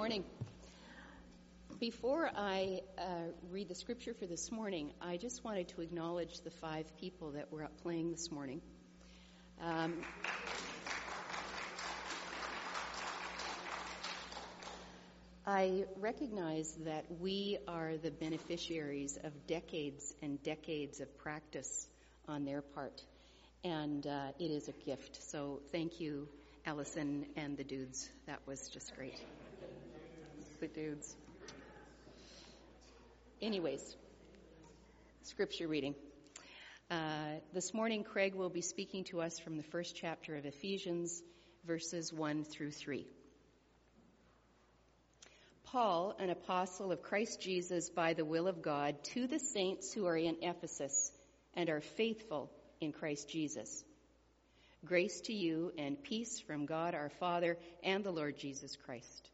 morning. Before I uh, read the scripture for this morning, I just wanted to acknowledge the five people that were up playing this morning. Um, I recognize that we are the beneficiaries of decades and decades of practice on their part, and uh, it is a gift. So thank you, Allison and the dudes. That was just great. The dudes. Anyways, scripture reading. Uh, this morning, Craig will be speaking to us from the first chapter of Ephesians, verses 1 through 3. Paul, an apostle of Christ Jesus by the will of God, to the saints who are in Ephesus and are faithful in Christ Jesus. Grace to you and peace from God our Father and the Lord Jesus Christ.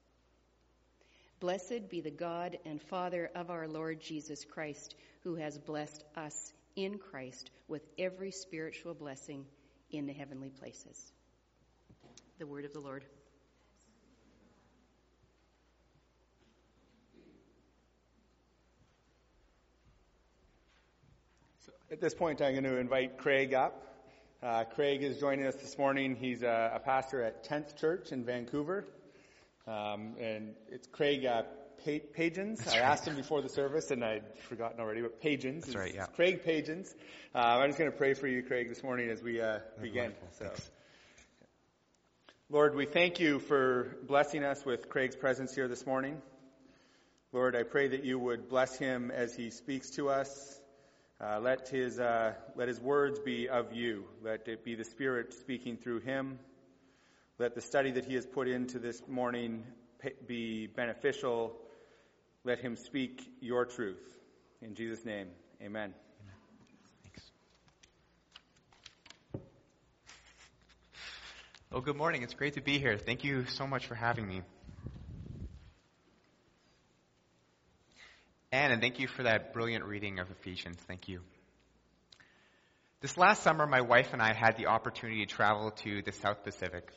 Blessed be the God and Father of our Lord Jesus Christ, who has blessed us in Christ with every spiritual blessing in the heavenly places. The word of the Lord. At this point, I'm going to invite Craig up. Uh, Craig is joining us this morning. He's a, a pastor at 10th Church in Vancouver. Um, and it's Craig uh, pa- Pagins. I right. asked him before the service, and I'd forgotten already, but Pagins. That's right, yeah. Craig Pagins. Uh, I'm just going to pray for you, Craig, this morning as we uh, begin. So. Lord, we thank you for blessing us with Craig's presence here this morning. Lord, I pray that you would bless him as he speaks to us. Uh, let his uh, let his words be of you. Let it be the Spirit speaking through him. Let the study that he has put into this morning be beneficial. Let him speak your truth. In Jesus' name, Amen. Well, good morning. It's great to be here. Thank you so much for having me. Anne, and thank you for that brilliant reading of Ephesians. Thank you. This last summer, my wife and I had the opportunity to travel to the South Pacific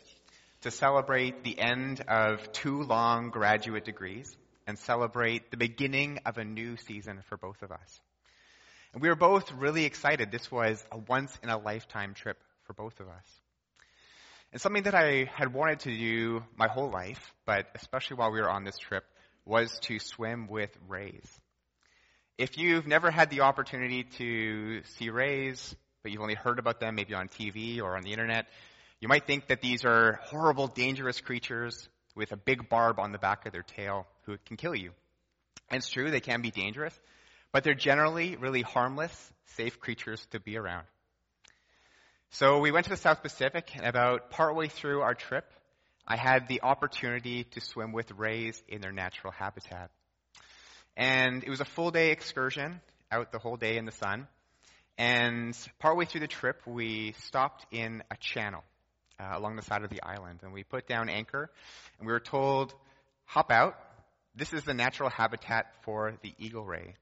to celebrate the end of two long graduate degrees and celebrate the beginning of a new season for both of us. And we were both really excited. This was a once in a lifetime trip for both of us. And something that I had wanted to do my whole life, but especially while we were on this trip, was to swim with rays. If you've never had the opportunity to see rays, but you've only heard about them maybe on TV or on the internet, you might think that these are horrible, dangerous creatures with a big barb on the back of their tail who can kill you. And it's true, they can be dangerous, but they're generally really harmless, safe creatures to be around. So we went to the South Pacific, and about partway through our trip, I had the opportunity to swim with rays in their natural habitat. And it was a full day excursion, out the whole day in the sun. And partway through the trip, we stopped in a channel uh, along the side of the island. And we put down anchor, and we were told, hop out. This is the natural habitat for the eagle ray.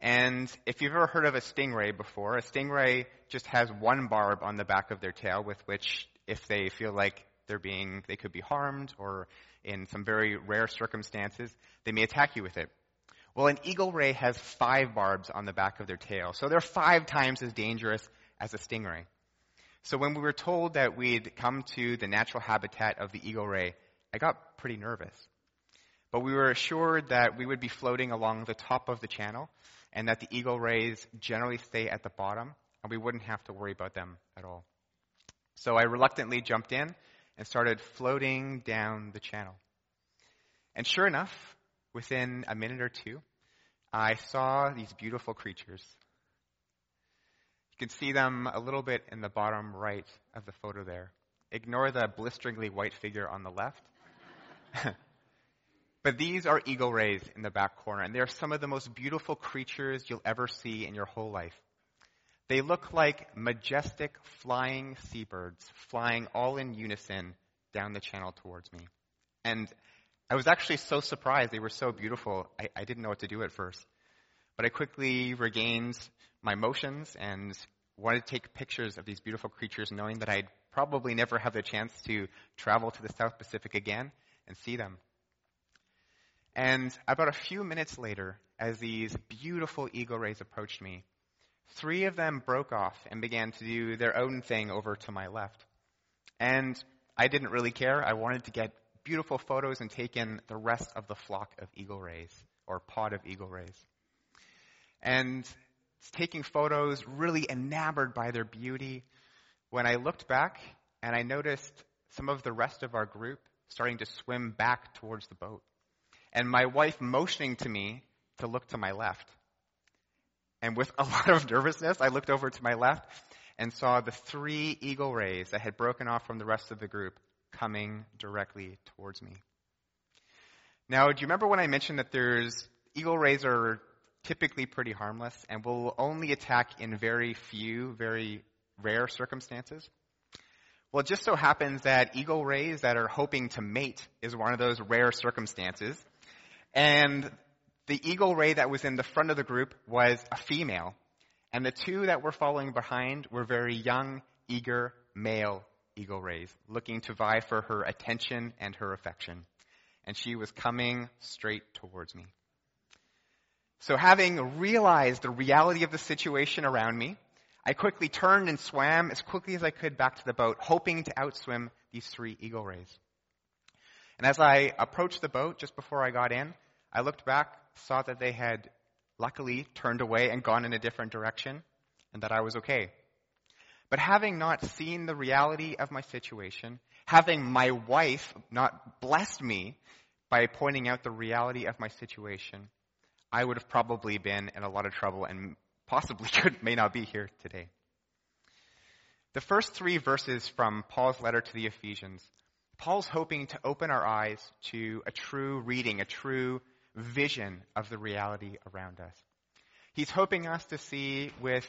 And if you've ever heard of a stingray before, a stingray just has one barb on the back of their tail with which, if they feel like they're being, they could be harmed or in some very rare circumstances, they may attack you with it. Well, an eagle ray has five barbs on the back of their tail, so they're five times as dangerous as a stingray. So when we were told that we'd come to the natural habitat of the eagle ray, I got pretty nervous. But we were assured that we would be floating along the top of the channel and that the eagle rays generally stay at the bottom and we wouldn't have to worry about them at all. So I reluctantly jumped in and started floating down the channel. And sure enough, within a minute or two, I saw these beautiful creatures. You can see them a little bit in the bottom right of the photo there. Ignore the blisteringly white figure on the left. but these are eagle rays in the back corner, and they're some of the most beautiful creatures you'll ever see in your whole life. They look like majestic flying seabirds flying all in unison down the channel towards me. And I was actually so surprised. They were so beautiful. I, I didn't know what to do at first. But I quickly regained my motions and wanted to take pictures of these beautiful creatures, knowing that I'd probably never have the chance to travel to the South Pacific again and see them. And about a few minutes later, as these beautiful eagle rays approached me, three of them broke off and began to do their own thing over to my left. And I didn't really care. I wanted to get beautiful photos and take in the rest of the flock of eagle rays, or pod of eagle rays. And taking photos, really enamored by their beauty, when I looked back and I noticed some of the rest of our group starting to swim back towards the boat. And my wife motioning to me to look to my left. And with a lot of nervousness, I looked over to my left and saw the three eagle rays that had broken off from the rest of the group coming directly towards me. Now, do you remember when I mentioned that there's eagle rays are typically pretty harmless and will only attack in very few, very rare circumstances? Well, it just so happens that eagle rays that are hoping to mate is one of those rare circumstances. And the eagle ray that was in the front of the group was a female. And the two that were following behind were very young, eager, male eagle rays, looking to vie for her attention and her affection. And she was coming straight towards me. So having realized the reality of the situation around me, I quickly turned and swam as quickly as I could back to the boat, hoping to outswim these three eagle rays. And as I approached the boat just before I got in, I looked back, saw that they had luckily turned away and gone in a different direction, and that I was okay. But having not seen the reality of my situation, having my wife not blessed me by pointing out the reality of my situation, I would have probably been in a lot of trouble and possibly could, may not be here today. The first three verses from Paul's letter to the Ephesians, Paul's hoping to open our eyes to a true reading, a true vision of the reality around us. He's hoping us to see with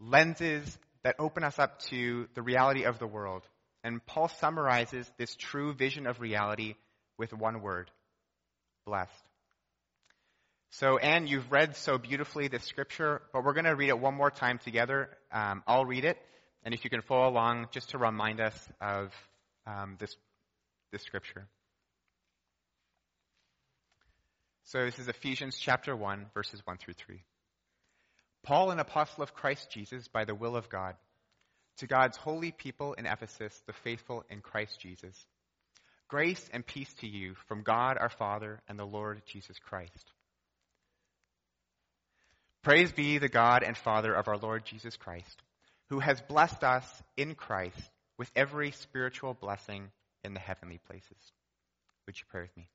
lenses that open us up to the reality of the world. And Paul summarizes this true vision of reality with one word blessed. So, Anne, you've read so beautifully this scripture, but we're going to read it one more time together. Um, I'll read it, and if you can follow along, just to remind us of um, this, this scripture. So this is Ephesians chapter 1, verses 1 through 3. Paul, an apostle of Christ Jesus by the will of God, to God's holy people in Ephesus, the faithful in Christ Jesus. Grace and peace to you from God our Father and the Lord Jesus Christ. Praise be the God and Father of our Lord Jesus Christ, who has blessed us in Christ with every spiritual blessing in the heavenly places. Would you pray with me?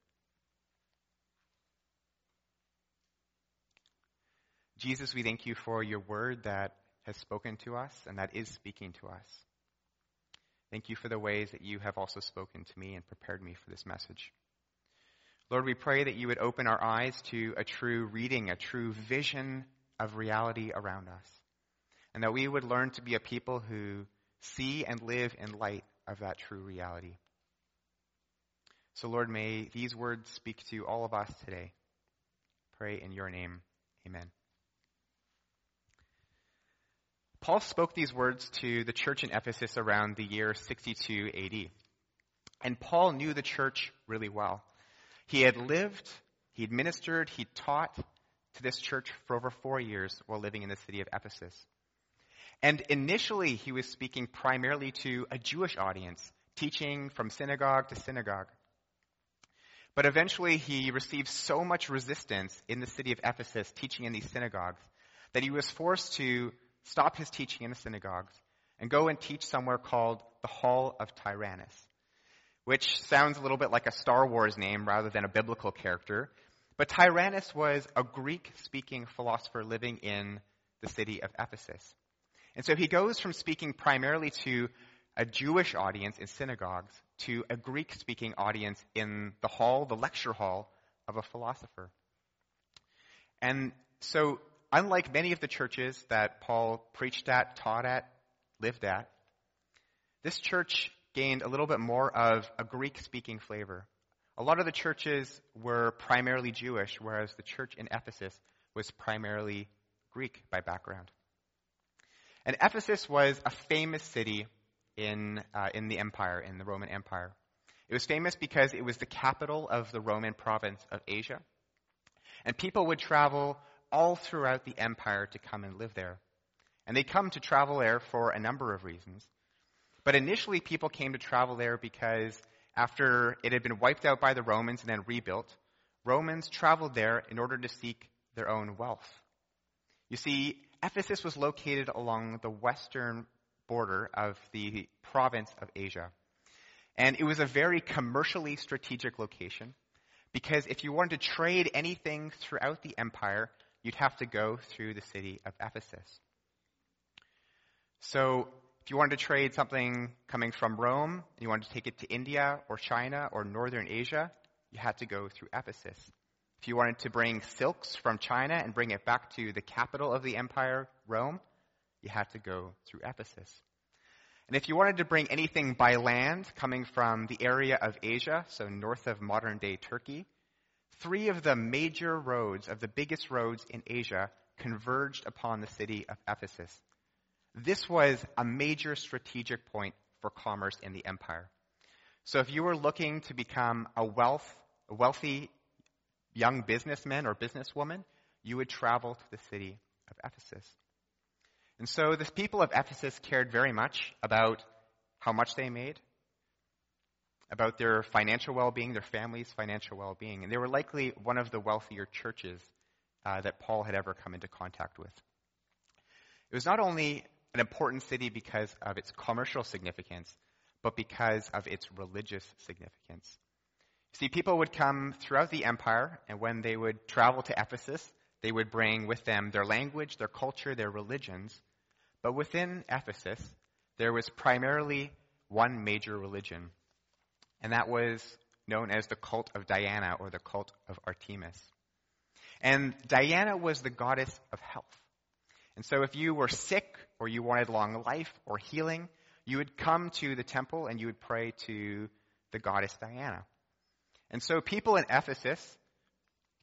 Jesus, we thank you for your word that has spoken to us and that is speaking to us. Thank you for the ways that you have also spoken to me and prepared me for this message. Lord, we pray that you would open our eyes to a true reading, a true vision of reality around us, and that we would learn to be a people who see and live in light of that true reality. So, Lord, may these words speak to all of us today. Pray in your name. Amen. Paul spoke these words to the church in Ephesus around the year 62 AD. And Paul knew the church really well. He had lived, he'd ministered, he taught to this church for over four years while living in the city of Ephesus. And initially, he was speaking primarily to a Jewish audience, teaching from synagogue to synagogue. But eventually, he received so much resistance in the city of Ephesus, teaching in these synagogues, that he was forced to stop his teaching in the synagogues and go and teach somewhere called the Hall of Tyrannus, which sounds a little bit like a Star Wars name rather than a biblical character. But Tyrannus was a Greek speaking philosopher living in the city of Ephesus. And so he goes from speaking primarily to a Jewish audience in synagogues to a Greek speaking audience in the hall, the lecture hall of a philosopher. And so unlike many of the churches that Paul preached at, taught at, lived at, this church gained a little bit more of a Greek speaking flavor. A lot of the churches were primarily Jewish, whereas the church in Ephesus was primarily Greek by background. And Ephesus was a famous city in, uh, in the empire, in the Roman Empire. It was famous because it was the capital of the Roman province of Asia. And people would travel all throughout the empire to come and live there. And they come to travel there for a number of reasons. But initially, people came to travel there because after it had been wiped out by the Romans and then rebuilt, Romans traveled there in order to seek their own wealth. You see, Ephesus was located along the western border of the province of Asia. And it was a very commercially strategic location because if you wanted to trade anything throughout the empire, you'd have to go through the city of Ephesus. So, if you wanted to trade something coming from Rome and you wanted to take it to India or China or northern Asia, you had to go through Ephesus. If you wanted to bring silks from China and bring it back to the capital of the empire, Rome, you had to go through Ephesus. And if you wanted to bring anything by land coming from the area of Asia, so north of modern day Turkey, three of the major roads, of the biggest roads in Asia, converged upon the city of Ephesus. This was a major strategic point for commerce in the empire. So if you were looking to become a wealth, wealthy young businessman or businesswoman, you would travel to the city of Ephesus. And so the people of Ephesus cared very much about how much they made, about their financial well-being, their family's financial well-being. And they were likely one of the wealthier churches uh, that Paul had ever come into contact with. It was not only an important city because of its commercial significance, but because of its religious significance. See, people would come throughout the empire, and when they would travel to Ephesus, they would bring with them their language, their culture, their religions. But within Ephesus, there was primarily one major religion, and that was known as the cult of Diana or the cult of Artemis. And Diana was the goddess of health. And so if you were sick or you wanted long life or healing, you would come to the temple and you would pray to the goddess Diana. And so people in Ephesus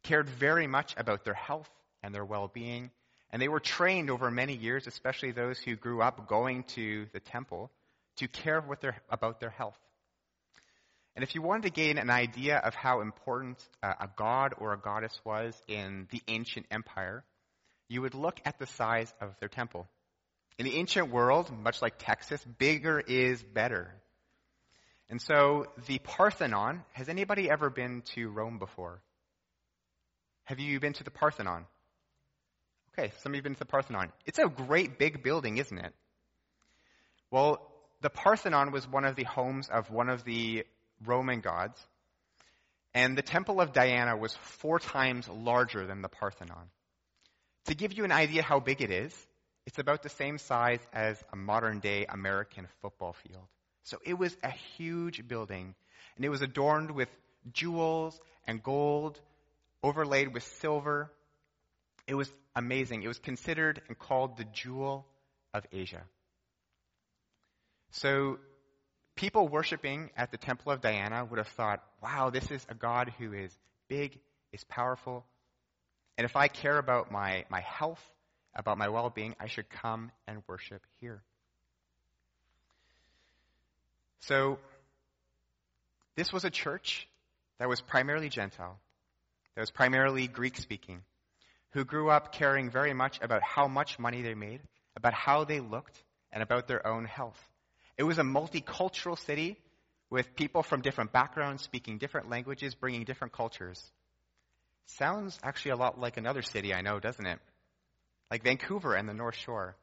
cared very much about their health and their well-being, and they were trained over many years, especially those who grew up going to the temple, to care their, about their health. And if you wanted to gain an idea of how important uh, a god or a goddess was in the ancient empire, you would look at the size of their temple. In the ancient world, much like Texas, bigger is better. And so the Parthenon, has anybody ever been to Rome before? Have you been to the Parthenon? Okay, some of you have been to the Parthenon. It's a great big building, isn't it? Well, the Parthenon was one of the homes of one of the Roman gods, and the Temple of Diana was four times larger than the Parthenon. To give you an idea how big it is, it's about the same size as a modern day American football field. So it was a huge building, and it was adorned with jewels and gold, overlaid with silver. It was amazing. It was considered and called the jewel of Asia. So people worshiping at the Temple of Diana would have thought, wow, this is a God who is big, is powerful. And if I care about my, my health, about my well being, I should come and worship here. So, this was a church that was primarily Gentile, that was primarily Greek speaking, who grew up caring very much about how much money they made, about how they looked, and about their own health. It was a multicultural city with people from different backgrounds speaking different languages, bringing different cultures. Sounds actually a lot like another city I know, doesn't it? like Vancouver and the North Shore.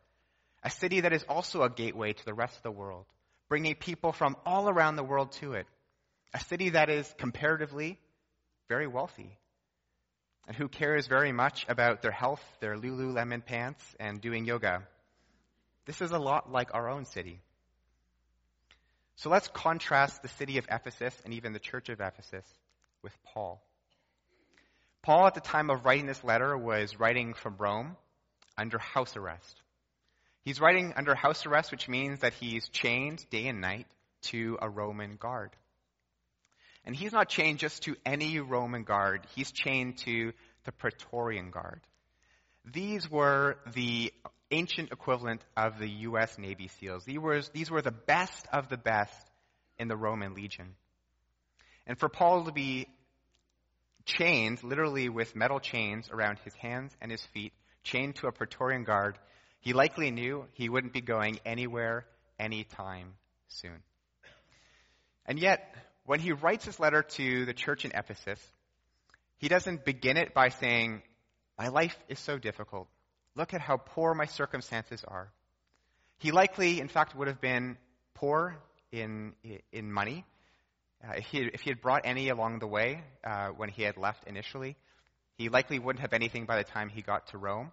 A city that is also a gateway to the rest of the world, bringing people from all around the world to it. A city that is comparatively very wealthy and who cares very much about their health, their Lululemon pants, and doing yoga. This is a lot like our own city. So let's contrast the city of Ephesus and even the church of Ephesus with Paul. Paul, at the time of writing this letter, was writing from Rome under house arrest. He's writing under house arrest, which means that he's chained day and night to a Roman guard. And he's not chained just to any Roman guard, he's chained to the Praetorian Guard. These were the ancient equivalent of the U.S. Navy SEALs. These were, these were the best of the best in the Roman legion. And for Paul to be chained, literally with metal chains around his hands and his feet, chained to a Praetorian guard, he likely knew he wouldn't be going anywhere anytime soon. And yet, when he writes his letter to the church in Ephesus, he doesn't begin it by saying, My life is so difficult. Look at how poor my circumstances are. He likely, in fact, would have been poor in, in money. Uh, if, he, if, he, had brought any along the way uh, when he had left initially, he likely wouldn't have anything by the time he got to Rome.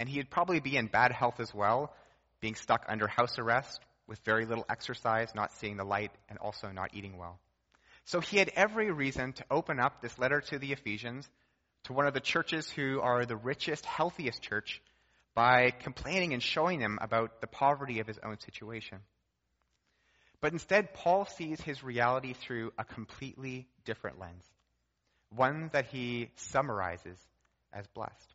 And he'd probably be in bad health as well, being stuck under house arrest with very little exercise, not seeing the light, and also not eating well. So he had every reason to open up this letter to the Ephesians, to one of the churches who are the richest, healthiest church, by complaining and showing them about the poverty of his own situation. But instead, Paul sees his reality through a completely different lens, one that he summarizes as blessed.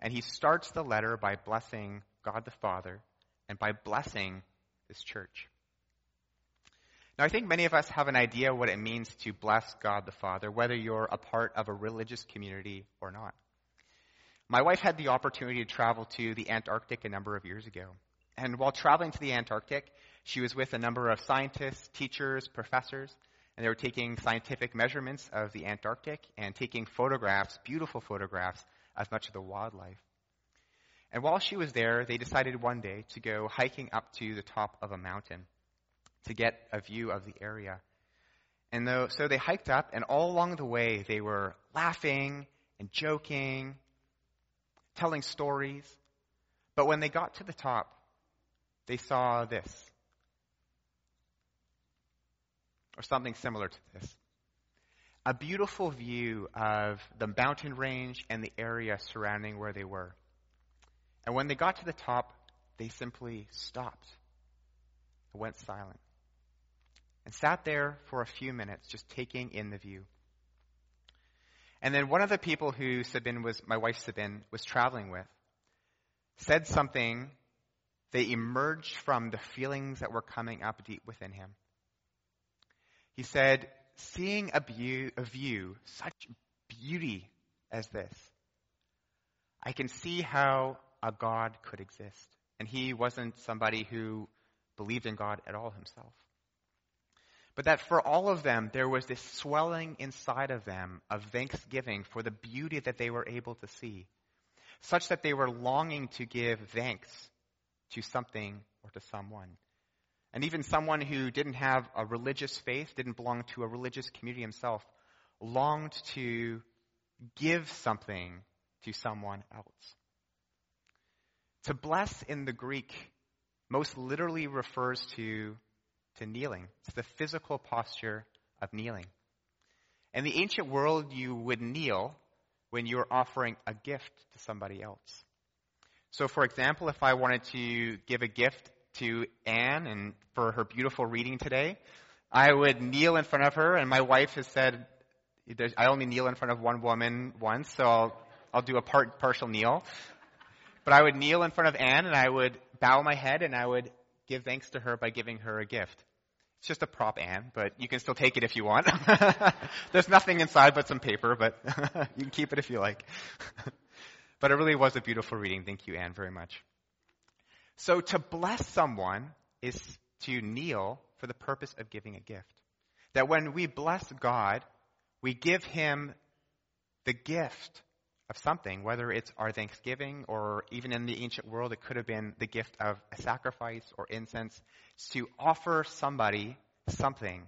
And he starts the letter by blessing God the Father and by blessing this church. Now, I think many of us have an idea what it means to bless God the Father, whether you're a part of a religious community or not. My wife had the opportunity to travel to the Antarctic a number of years ago. And while traveling to the Antarctic, she was with a number of scientists, teachers, professors, and they were taking scientific measurements of the Antarctic and taking photographs, beautiful photographs, of much of the wildlife. And while she was there, they decided one day to go hiking up to the top of a mountain to get a view of the area. And though, so they hiked up, and all along the way, they were laughing and joking, telling stories. But when they got to the top, they saw this, or something similar to this a beautiful view of the mountain range and the area surrounding where they were. And when they got to the top, they simply stopped and went silent and sat there for a few minutes just taking in the view. And then one of the people who Sabin was, my wife Sabin, was traveling with, said something They emerged from the feelings that were coming up deep within him. He said, seeing a view, a view, such beauty as this, I can see how a God could exist. And he wasn't somebody who believed in God at all himself. But that for all of them, there was this swelling inside of them of thanksgiving for the beauty that they were able to see, such that they were longing to give thanks to something or to someone. And even someone who didn't have a religious faith, didn't belong to a religious community himself, longed to give something to someone else. To bless in the Greek most literally refers to, to kneeling. It's the physical posture of kneeling. In the ancient world, you would kneel when you were offering a gift to somebody else. So, for example, if I wanted to give a gift to Anne and for her beautiful reading today. I would kneel in front of her, and my wife has said, I only kneel in front of one woman once, so I'll, I'll do a part, partial kneel. But I would kneel in front of Anne, and I would bow my head, and I would give thanks to her by giving her a gift. It's just a prop, Anne, but you can still take it if you want. There's nothing inside but some paper, but you can keep it if you like. but it really was a beautiful reading. Thank you, Anne, very much. So to bless someone is to kneel for the purpose of giving a gift. That when we bless God, we give Him the gift of something, whether it's our thanksgiving or even in the ancient world, it could have been the gift of a sacrifice or incense, to offer somebody something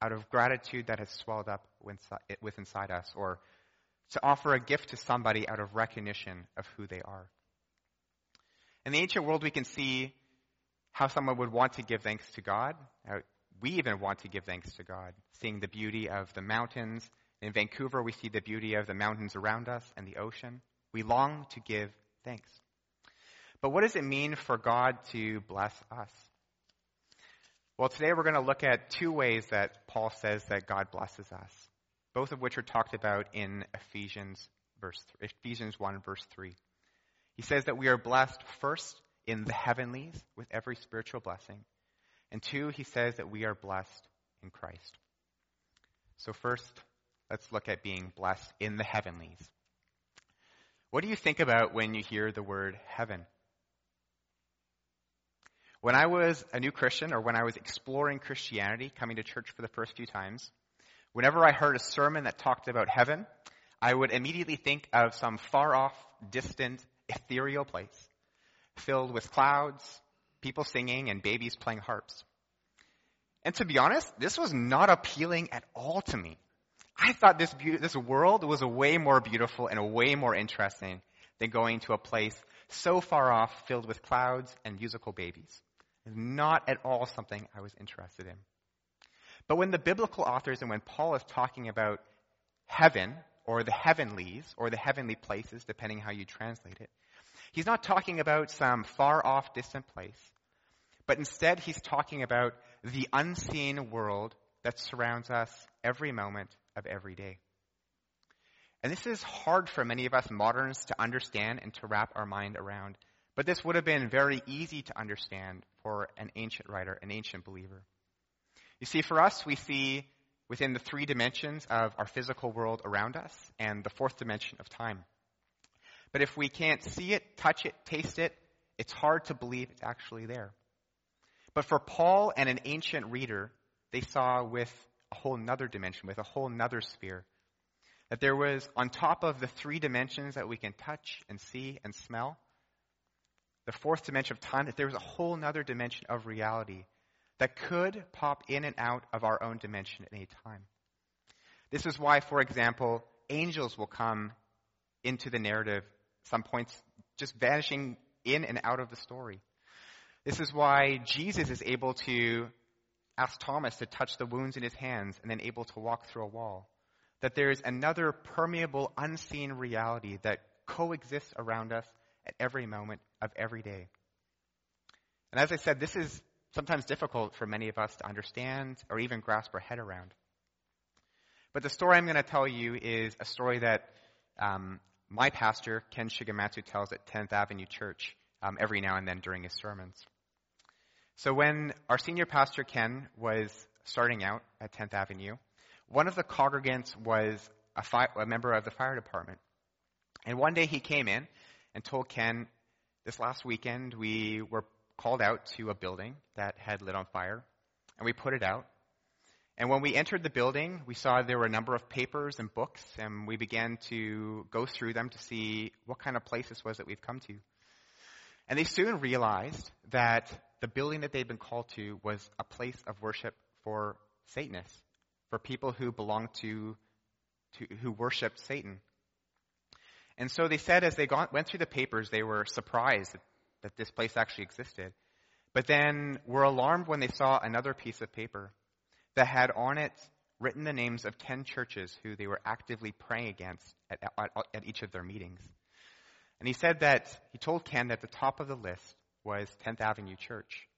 out of gratitude that has swelled up within inside us, or to offer a gift to somebody out of recognition of who they are. In the ancient world, we can see how someone would want to give thanks to God. We even want to give thanks to God, seeing the beauty of the mountains. In Vancouver, we see the beauty of the mountains around us and the ocean. We long to give thanks. But what does it mean for God to bless us? Well, today we're going to look at two ways that Paul says that God blesses us, both of which are talked about in Ephesians verse Ephesians 1 verse 3. He says that we are blessed first in the heavenlies with every spiritual blessing. And two, he says that we are blessed in Christ. So, first, let's look at being blessed in the heavenlies. What do you think about when you hear the word heaven? When I was a new Christian, or when I was exploring Christianity, coming to church for the first few times, whenever I heard a sermon that talked about heaven, I would immediately think of some far off, distant, ethereal place filled with clouds, people singing, and babies playing harps. And to be honest, this was not appealing at all to me. I thought this, be- this world was way more beautiful and way more interesting than going to a place so far off filled with clouds and musical babies. Not at all something I was interested in. But when the biblical authors and when Paul is talking about heaven or the heavenlies or the heavenly places, depending how you translate it, he's not talking about some far off distant place, but instead he's talking about the unseen world that surrounds us every moment of every day. And this is hard for many of us moderns to understand and to wrap our mind around. But this would have been very easy to understand for an ancient writer, an ancient believer. You see, for us, we see within the three dimensions of our physical world around us and the fourth dimension of time. But if we can't see it, touch it, taste it, it's hard to believe it's actually there. But for Paul and an ancient reader, they saw with a whole nother dimension, with a whole nother sphere, that there was on top of the three dimensions that we can touch and see and smell, the fourth dimension of time, that there was a whole other dimension of reality that could pop in and out of our own dimension at any time. This is why, for example, angels will come into the narrative, some points just vanishing in and out of the story. This is why Jesus is able to ask Thomas to touch the wounds in his hands and then able to walk through a wall. That there is another permeable, unseen reality that coexists around us at every moment of every day. And as I said, this is sometimes difficult for many of us to understand or even grasp our head around. But the story I'm going to tell you is a story that um, my pastor, Ken Shigematsu, tells at 10th Avenue Church um, every now and then during his sermons. So when our senior pastor, Ken, was starting out at 10th Avenue, one of the congregants was a, fi- a member of the fire department. And one day he came in and told Ken, this last weekend we were called out to a building that had lit on fire, and we put it out. And when we entered the building, we saw there were a number of papers and books, and we began to go through them to see what kind of place this was that we've come to. And they soon realized that the building that they'd been called to was a place of worship for Satanists, for people who belonged to, to who worshiped Satan. And so they said as they got, went through the papers, they were surprised that, that this place actually existed. But then were alarmed when they saw another piece of paper that had on it written the names of 10 churches who they were actively praying against at, at, at each of their meetings. And he said that, he told Ken that the top of the list was 10th Avenue Church,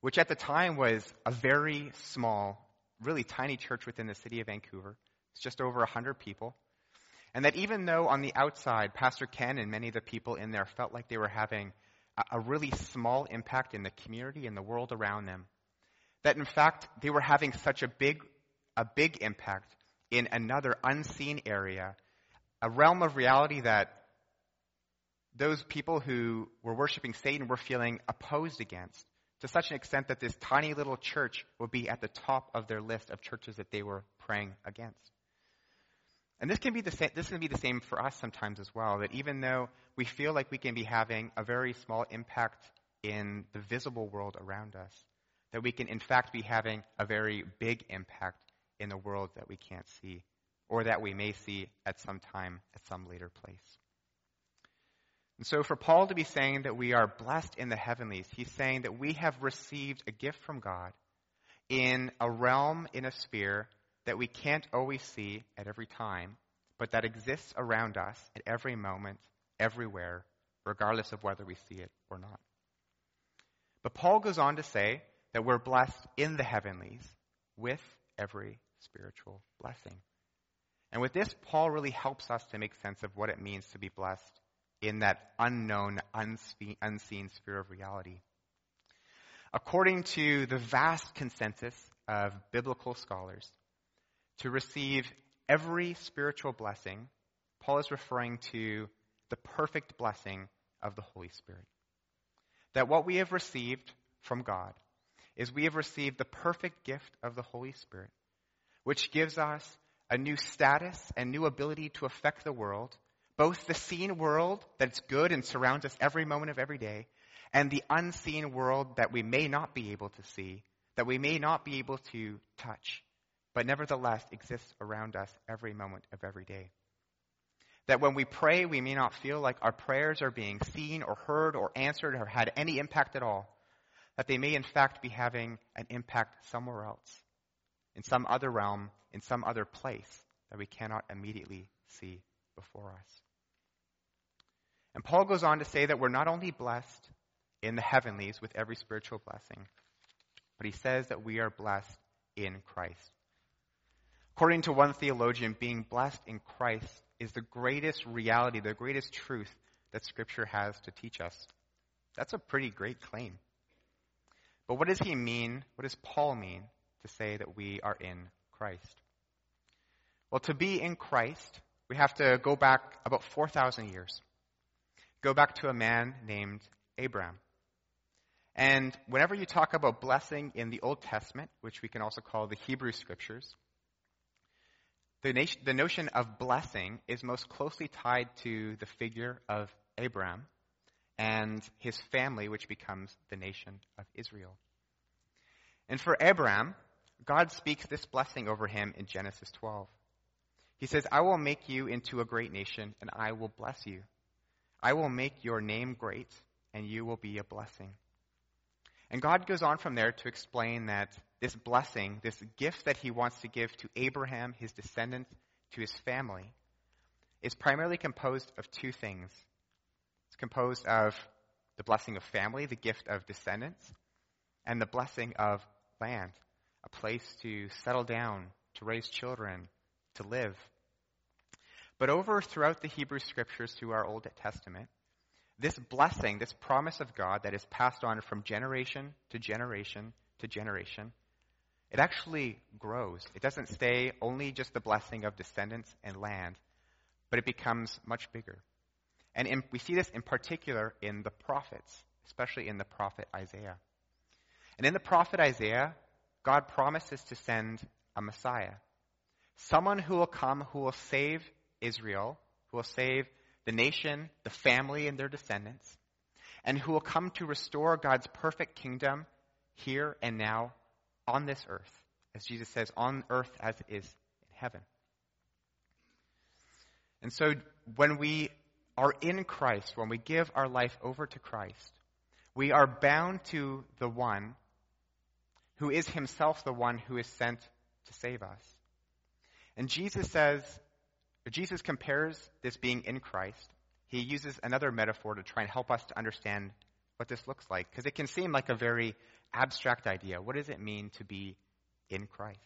which at the time was a very small, really tiny church within the city of Vancouver. It's just over 100 people. And that even though on the outside, Pastor Ken and many of the people in there felt like they were having a, really small impact in the community and the world around them, that in fact they were having such a big, a big impact in another unseen area, a realm of reality that those people who were worshiping Satan were feeling opposed against to such an extent that this tiny little church would be at the top of their list of churches that they were praying against. And this can be the same, this can be the same for us sometimes as well, that even though we feel like we can be having a very small impact in the visible world around us, that we can in fact be having a very big impact in the world that we can't see, or that we may see at some time, at some later place. And so for Paul to be saying that we are blessed in the heavenlies, he's saying that we have received a gift from God in a realm, in a sphere that we can't always see at every time, but that exists around us at every moment, everywhere, regardless of whether we see it or not. But Paul goes on to say that we're blessed in the heavenlies with every spiritual blessing. And with this, Paul really helps us to make sense of what it means to be blessed in that unknown, unseen sphere of reality. According to the vast consensus of biblical scholars, to receive every spiritual blessing, Paul is referring to the perfect blessing of the Holy Spirit. That what we have received from God is we have received the perfect gift of the Holy Spirit, which gives us a new status and new ability to affect the world, both the seen world that's good and surrounds us every moment of every day, and the unseen world that we may not be able to see, that we may not be able to touch, but nevertheless exists around us every moment of every day. That when we pray, we may not feel like our prayers are being seen or heard or answered or had any impact at all. That they may in fact be having an impact somewhere else, in some other realm, in some other place that we cannot immediately see before us. And Paul goes on to say that we're not only blessed in the heavenlies with every spiritual blessing, but he says that we are blessed in Christ. According to one theologian, being blessed in Christ is the greatest reality, the greatest truth that Scripture has to teach us. That's a pretty great claim. But what does he mean? What does Paul mean to say that we are in Christ? Well, to be in Christ, we have to go back about 4,000 years. Go back to a man named Abraham. And whenever you talk about blessing in the Old Testament, which we can also call the Hebrew Scriptures, the, nation, the notion of blessing is most closely tied to the figure of Abraham and his family, which becomes the nation of Israel. And for Abraham, God speaks this blessing over him in Genesis 12. He says, I will make you into a great nation, and I will bless you. I will make your name great, and you will be a blessing. And God goes on from there to explain that this blessing, this gift that he wants to give to Abraham, his descendants, to his family, is primarily composed of two things. It's composed of the blessing of family, the gift of descendants, and the blessing of land, a place to settle down, to raise children, to live. But over throughout the Hebrew scriptures through our Old Testament, this blessing, this promise of God that is passed on from generation to generation to generation, it actually grows. It doesn't stay only just the blessing of descendants and land, but it becomes much bigger. And in, we see this in particular in the prophets, especially in the prophet Isaiah. And in the prophet Isaiah, God promises to send a Messiah. Someone who will come who will save Israel, who will save the nation, the family, and their descendants, and who will come to restore God's perfect kingdom here and now on this earth. As Jesus says, on earth as it is in heaven. And so when we are in Christ, when we give our life over to Christ, we are bound to the one who is himself the one who is sent to save us. And Jesus says, Jesus compares this being in Christ. He uses another metaphor to try and help us to understand what this looks like, because it can seem like a very abstract idea. What does it mean to be in Christ?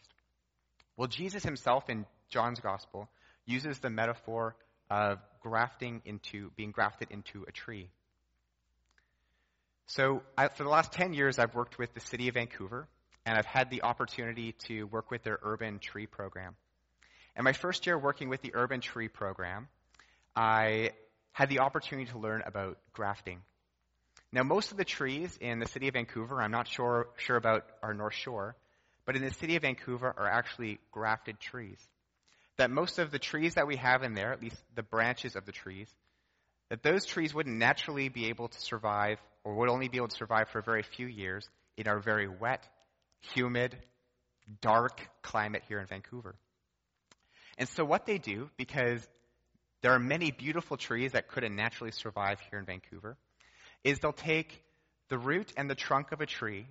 Well, Jesus himself in John's gospel uses the metaphor of grafting into, being grafted into a tree. So, I, for the last 10 years, I've worked with the city of Vancouver, and I've had the opportunity to work with their urban tree program. And my first year working with the urban tree program, I had the opportunity to learn about grafting. Now, most of the trees in the city of Vancouver, I'm not sure, sure about our North Shore, but in the city of Vancouver are actually grafted trees. That most of the trees that we have in there, at least the branches of the trees, that those trees wouldn't naturally be able to survive or would only be able to survive for a very few years in our very wet, humid, dark climate here in Vancouver. And so what they do, because there are many beautiful trees that couldn't naturally survive here in Vancouver, is they'll take the root and the trunk of a tree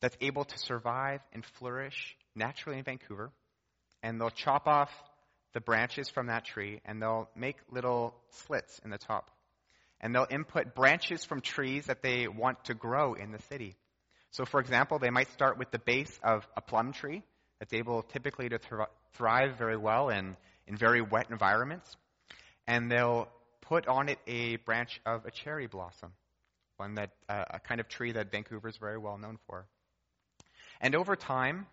that's able to survive and flourish naturally in Vancouver, and they'll chop off the branches from that tree and they'll make little slits in the top. And they'll input branches from trees that they want to grow in the city. So, for example, they might start with the base of a plum tree that's able typically to thrive very well in, in very wet environments. And they'll put on it a branch of a cherry blossom, one that, uh, a kind of tree that Vancouver is very well known for. And over time,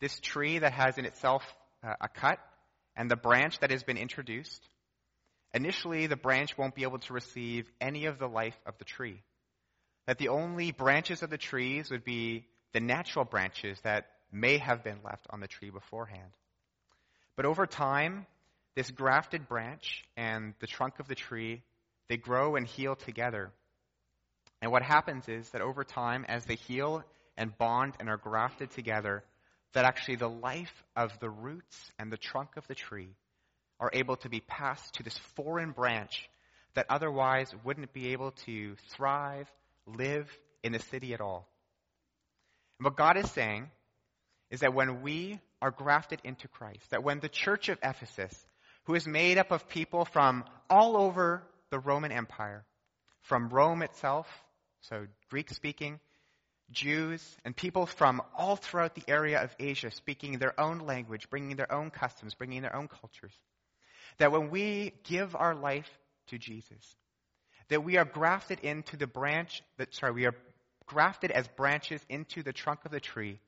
this tree that has in itself uh, a cut and the branch that has been introduced, initially the branch won't be able to receive any of the life of the tree. That the only branches of the trees would be the natural branches that may have been left on the tree beforehand. But over time, this grafted branch and the trunk of the tree, they grow and heal together. And what happens is that over time, as they heal and bond and are grafted together, that actually the life of the roots and the trunk of the tree are able to be passed to this foreign branch that otherwise wouldn't be able to thrive, live in the city at all. And what God is saying is that when we are grafted into Christ, that when the church of Ephesus, who is made up of people from all over the Roman Empire, from Rome itself, so Greek speaking, Jews, and people from all throughout the area of Asia speaking their own language, bringing their own customs, bringing their own cultures. That when we give our life to Jesus, that we are grafted into the branch, that, sorry, we are grafted as branches into the trunk of the tree,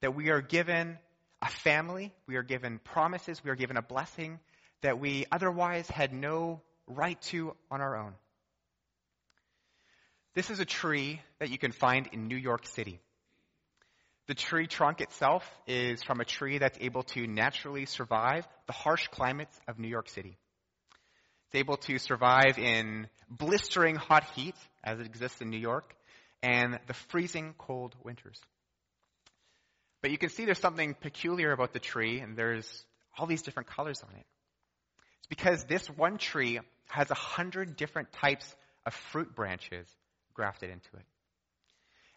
that we are given a family, we are given promises, we are given a blessing that we otherwise had no right to on our own. This is a tree that you can find in New York City. The tree trunk itself is from a tree that's able to naturally survive the harsh climates of New York City. It's able to survive in blistering hot heat, as it exists in New York, and the freezing cold winters. But you can see there's something peculiar about the tree, and there's all these different colors on it. It's because this one tree has a hundred different types of fruit branches grafted into it.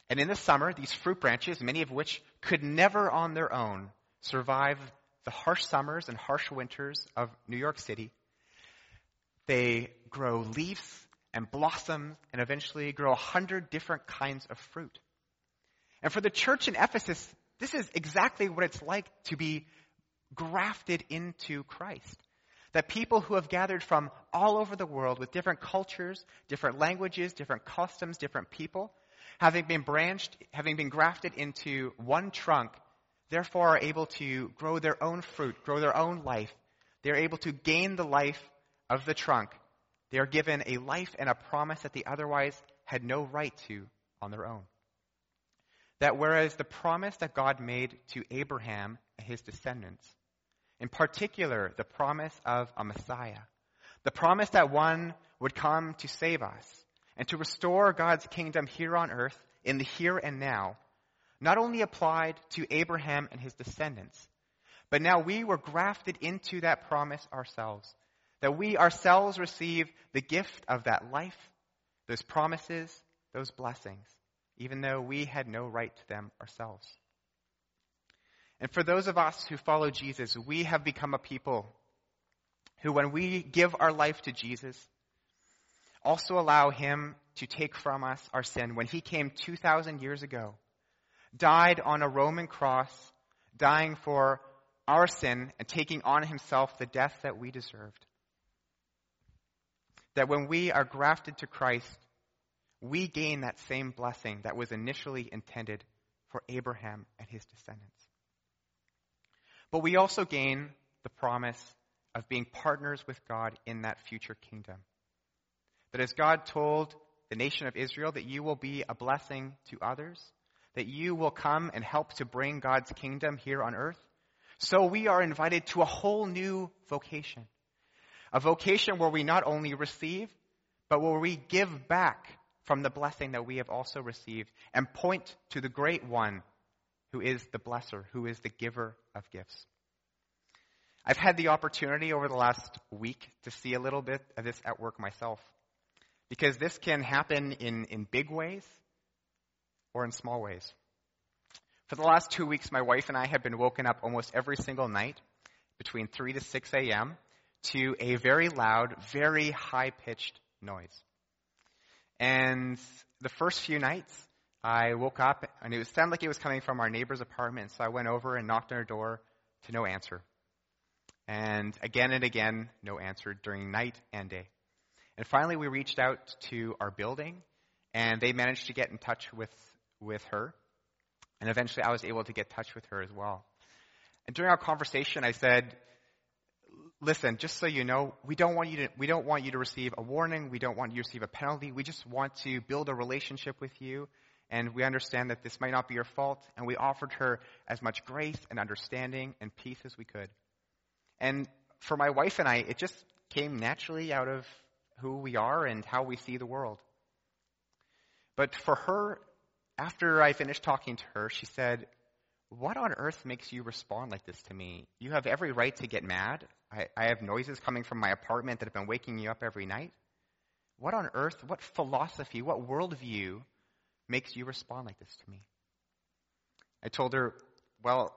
And in the summer, these fruit branches, many of which could never on their own survive the harsh summers and harsh winters of New York City, they grow leaves and blossoms and eventually grow a hundred different kinds of fruit. And for the church in Ephesus, this is exactly what it's like to be grafted into Christ. That people who have gathered from all over the world with different cultures, different languages, different customs, different people, having been branched, having been grafted into one trunk, therefore are able to grow their own fruit, grow their own life. They're able to gain the life of the trunk. They are given a life and a promise that they otherwise had no right to on their own. That whereas the promise that God made to Abraham and his descendants in particular, the promise of a Messiah. The promise that one would come to save us and to restore God's kingdom here on earth in the here and now, not only applied to Abraham and his descendants, but now we were grafted into that promise ourselves. That we ourselves receive the gift of that life, those promises, those blessings, even though we had no right to them ourselves. And for those of us who follow Jesus, we have become a people who, when we give our life to Jesus, also allow Him to take from us our sin. When He came 2,000 years ago, died on a Roman cross, dying for our sin and taking on Himself the death that we deserved. That when we are grafted to Christ, we gain that same blessing that was initially intended for Abraham and his descendants. But we also gain the promise of being partners with God in that future kingdom. That as God told the nation of Israel that you will be a blessing to others, that you will come and help to bring God's kingdom here on earth, so we are invited to a whole new vocation. A vocation where we not only receive, but where we give back from the blessing that we have also received and point to the great one who is the blesser, who is the giver of gifts. I've had the opportunity over the last week to see a little bit of this at work myself. Because this can happen in, in big ways or in small ways. For the last two weeks, my wife and I have been woken up almost every single night between 3 to 6 a.m. to a very loud, very high pitched noise. And the first few nights, I woke up and it sounded like it was coming from our neighbor's apartment, so I went over and knocked on her door to no answer. And again and again, no answer during night and day. And finally, we reached out to our building, and they managed to get in touch with, with her. And eventually, I was able to get in touch with her as well. And during our conversation, I said, listen, just so you know, we don't want you to, we don't want you to receive a warning. We don't want you to receive a penalty. We just want to build a relationship with you. And we understand that this might not be your fault. And we offered her as much grace and understanding and peace as we could. And for my wife and I, it just came naturally out of who we are and how we see the world. But for her, after I finished talking to her, she said, What on earth makes you respond like this to me? You have every right to get mad. I, I have noises coming from my apartment that have been waking you up every night. What on earth, what philosophy, what worldview makes you respond like this to me? I told her, Well,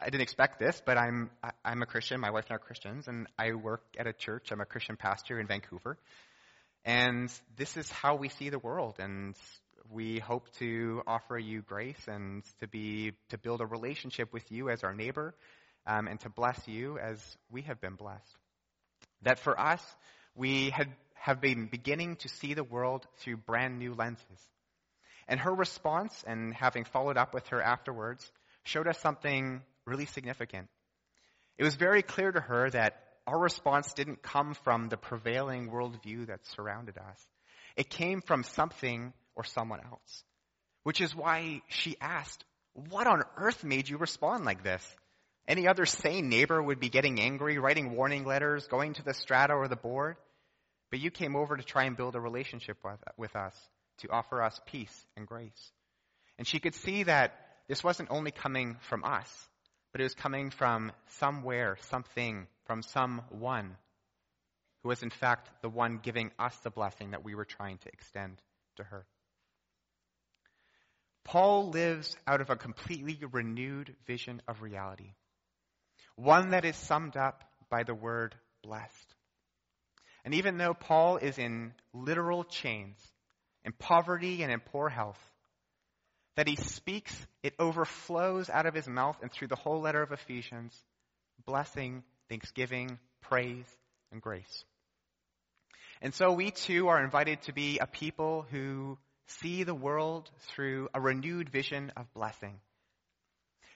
I didn't expect this, but I'm I'm a Christian. My wife and I are Christians, and I work at a church. I'm a Christian pastor in Vancouver, and this is how we see the world. And we hope to offer you grace and to be to build a relationship with you as our neighbor, um, and to bless you as we have been blessed. That for us, we had have been beginning to see the world through brand new lenses. And her response, and having followed up with her afterwards, showed us something really significant. It was very clear to her that our response didn't come from the prevailing worldview that surrounded us. It came from something or someone else. Which is why she asked, What on earth made you respond like this? Any other sane neighbor would be getting angry, writing warning letters, going to the strata or the board. But you came over to try and build a relationship with, with us, to offer us peace and grace. And she could see that this wasn't only coming from us, but it was coming from somewhere, something, from someone who was in fact the one giving us the blessing that we were trying to extend to her. Paul lives out of a completely renewed vision of reality, one that is summed up by the word blessed. And even though Paul is in literal chains, in poverty and in poor health, that he speaks, it overflows out of his mouth and through the whole letter of Ephesians blessing, thanksgiving, praise, and grace. And so we too are invited to be a people who see the world through a renewed vision of blessing.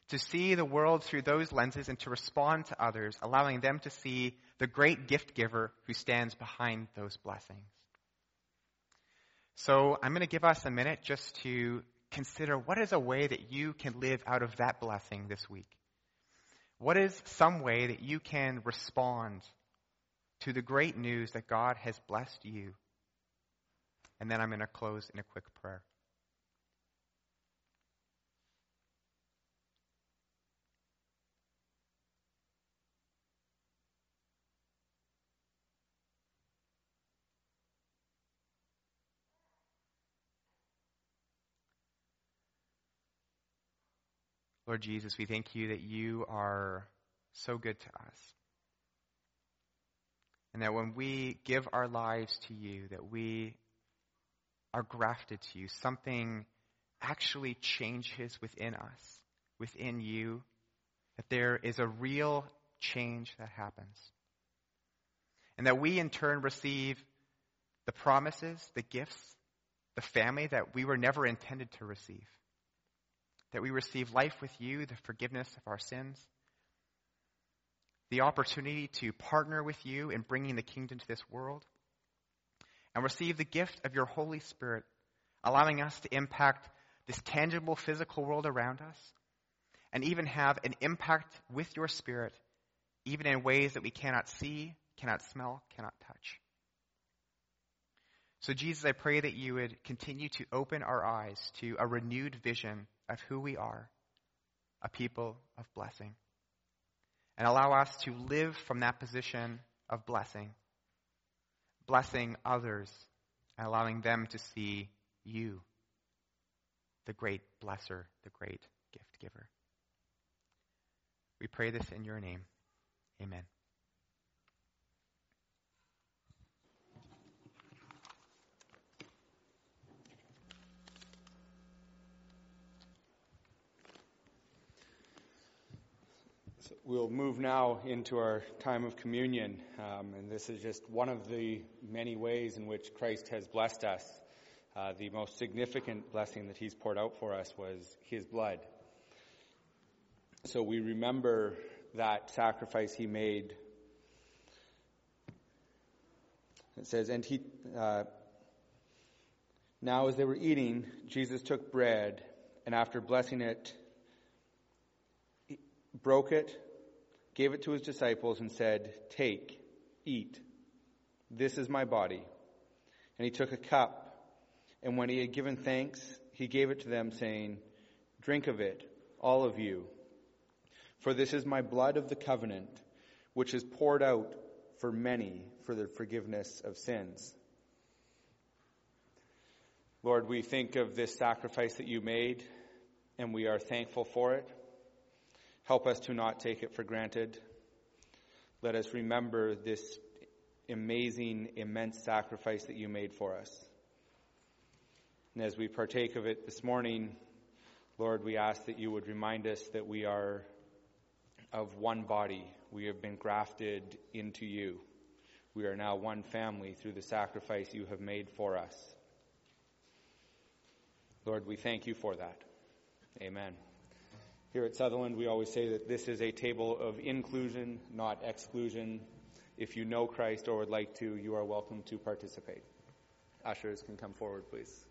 To see the world through those lenses and to respond to others, allowing them to see the great gift giver who stands behind those blessings. So I'm going to give us a minute just to consider what is a way that you can live out of that blessing this week? What is some way that you can respond to the great news that God has blessed you? And then I'm going to close in a quick prayer. Lord Jesus, we thank you that you are so good to us. And that when we give our lives to you, that we are grafted to you, something actually changes within us, within you, that there is a real change that happens. And that we in turn receive the promises, the gifts, the family that we were never intended to receive that we receive life with you, the forgiveness of our sins, the opportunity to partner with you in bringing the kingdom to this world, and receive the gift of your Holy Spirit, allowing us to impact this tangible physical world around us, and even have an impact with your Spirit, even in ways that we cannot see, cannot smell, cannot touch. So, Jesus, I pray that you would continue to open our eyes to a renewed vision of who we are, a people of blessing. And allow us to live from that position of blessing, blessing others, and allowing them to see you, the great blesser, the great gift giver. We pray this in your name. Amen. We'll move now into our time of communion, um, and this is just one of the many ways in which Christ has blessed us. Uh, the most significant blessing that He's poured out for us was His blood. So we remember that sacrifice he made. It says, and he, uh, now as they were eating, Jesus took bread, and after blessing it, broke it, gave it to his disciples, and said, Take, eat. This is my body. And he took a cup, and when he had given thanks, he gave it to them, saying, Drink of it, all of you. For this is my blood of the covenant, which is poured out for many for the forgiveness of sins. Lord, we think of this sacrifice that you made, and we are thankful for it. Help us to not take it for granted. Let us remember this amazing, immense sacrifice that you made for us. And as we partake of it this morning, Lord, we ask that you would remind us that we are of one body. We have been grafted into you. We are now one family through the sacrifice you have made for us. Lord, we thank you for that. Amen. Here at Sutherland, we always say that this is a table of inclusion, not exclusion. If you know Christ or would like to, you are welcome to participate. Ushers can come forward, please.